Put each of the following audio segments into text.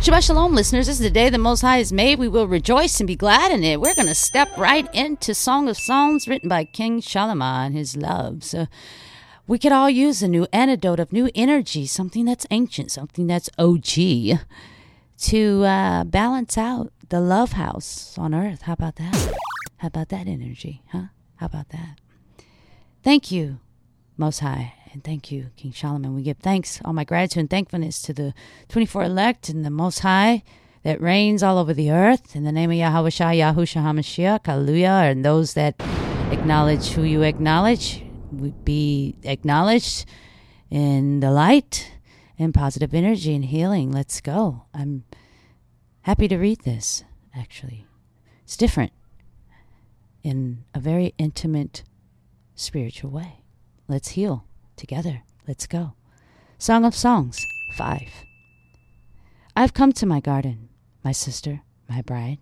Shabbat Shalom, listeners. This is the day the Most High has made. We will rejoice and be glad in it. We're going to step right into Song of Songs written by King Solomon, his love. So we could all use a new antidote of new energy, something that's ancient, something that's OG, to uh, balance out the love house on earth. How about that? How about that energy, huh? How about that? Thank you, Most High, and thank you, King Solomon. We give thanks, all my gratitude and thankfulness to the 24 elect and the Most High that reigns all over the earth. In the name of Yahweh Shai, Yahushua HaMashiach, hallelujah, and those that acknowledge who you acknowledge, be acknowledged in the light and positive energy and healing. Let's go. I'm happy to read this, actually. It's different in a very intimate, spiritual way. Let's heal together. Let's go. Song of Songs 5. I've come to my garden, my sister, my bride.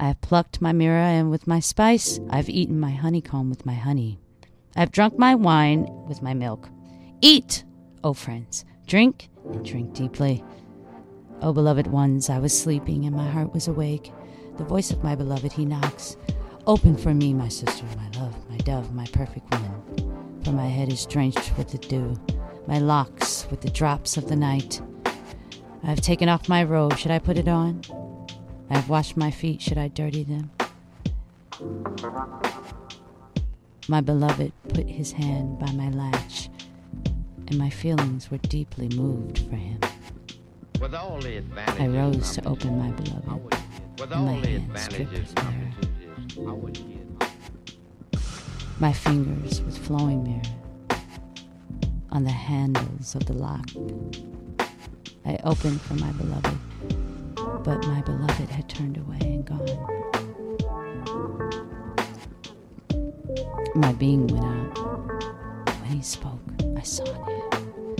I have plucked my myrrh, and with my spice, I've eaten my honeycomb with my honey. I've drunk my wine with my milk. Eat, O oh friends, drink and drink deeply. O oh, beloved ones, I was sleeping and my heart was awake. The voice of my beloved, he knocks. Open for me, my sister, my love, dove, my perfect woman. For my head is drenched with the dew, my locks with the drops of the night. I have taken off my robe, should I put it on? I have washed my feet, should I dirty them? My beloved put his hand by my latch, and my feelings were deeply moved for him. I rose to open my beloved, and my hands dripped with myrrh. My fingers with flowing myrrh on the handles of the lock. I opened for my beloved, but my beloved had turned away and gone. My being went out. When he spoke, I sought him,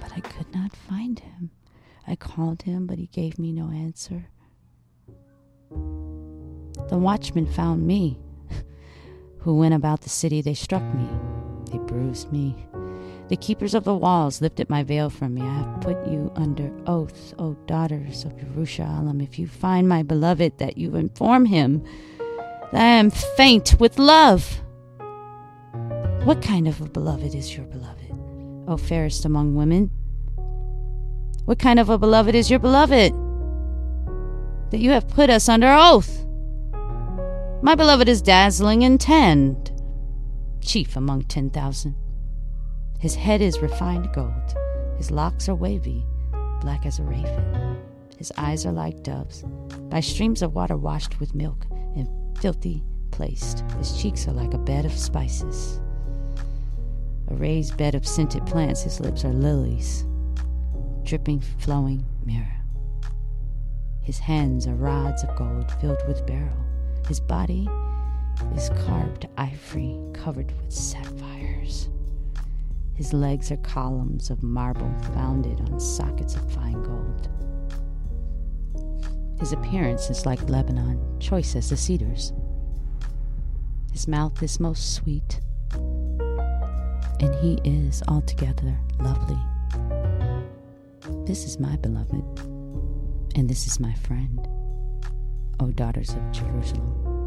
but I could not find him. I called him, but he gave me no answer. The watchman found me. Who went about the city, they struck me, they bruised me. The keepers of the walls lifted my veil from me. I have put you under oath, O daughters of Jerusalem. If you find my beloved, that you inform him I am faint with love. What kind of a beloved is your beloved, O fairest among women? What kind of a beloved is your beloved? That you have put us under oath. My beloved is dazzling and tanned, chief among ten thousand. His head is refined gold, his locks are wavy, black as a raven. His eyes are like doves, by streams of water washed with milk and filthy placed. His cheeks are like a bed of spices. A raised bed of scented plants, his lips are lilies, dripping, flowing myrrh. His hands are rods of gold filled with beryl. His body is carved ivory covered with sapphires. His legs are columns of marble founded on sockets of fine gold. His appearance is like Lebanon, choice as the cedars. His mouth is most sweet, and he is altogether lovely. This is my beloved, and this is my friend, O daughters of Jerusalem.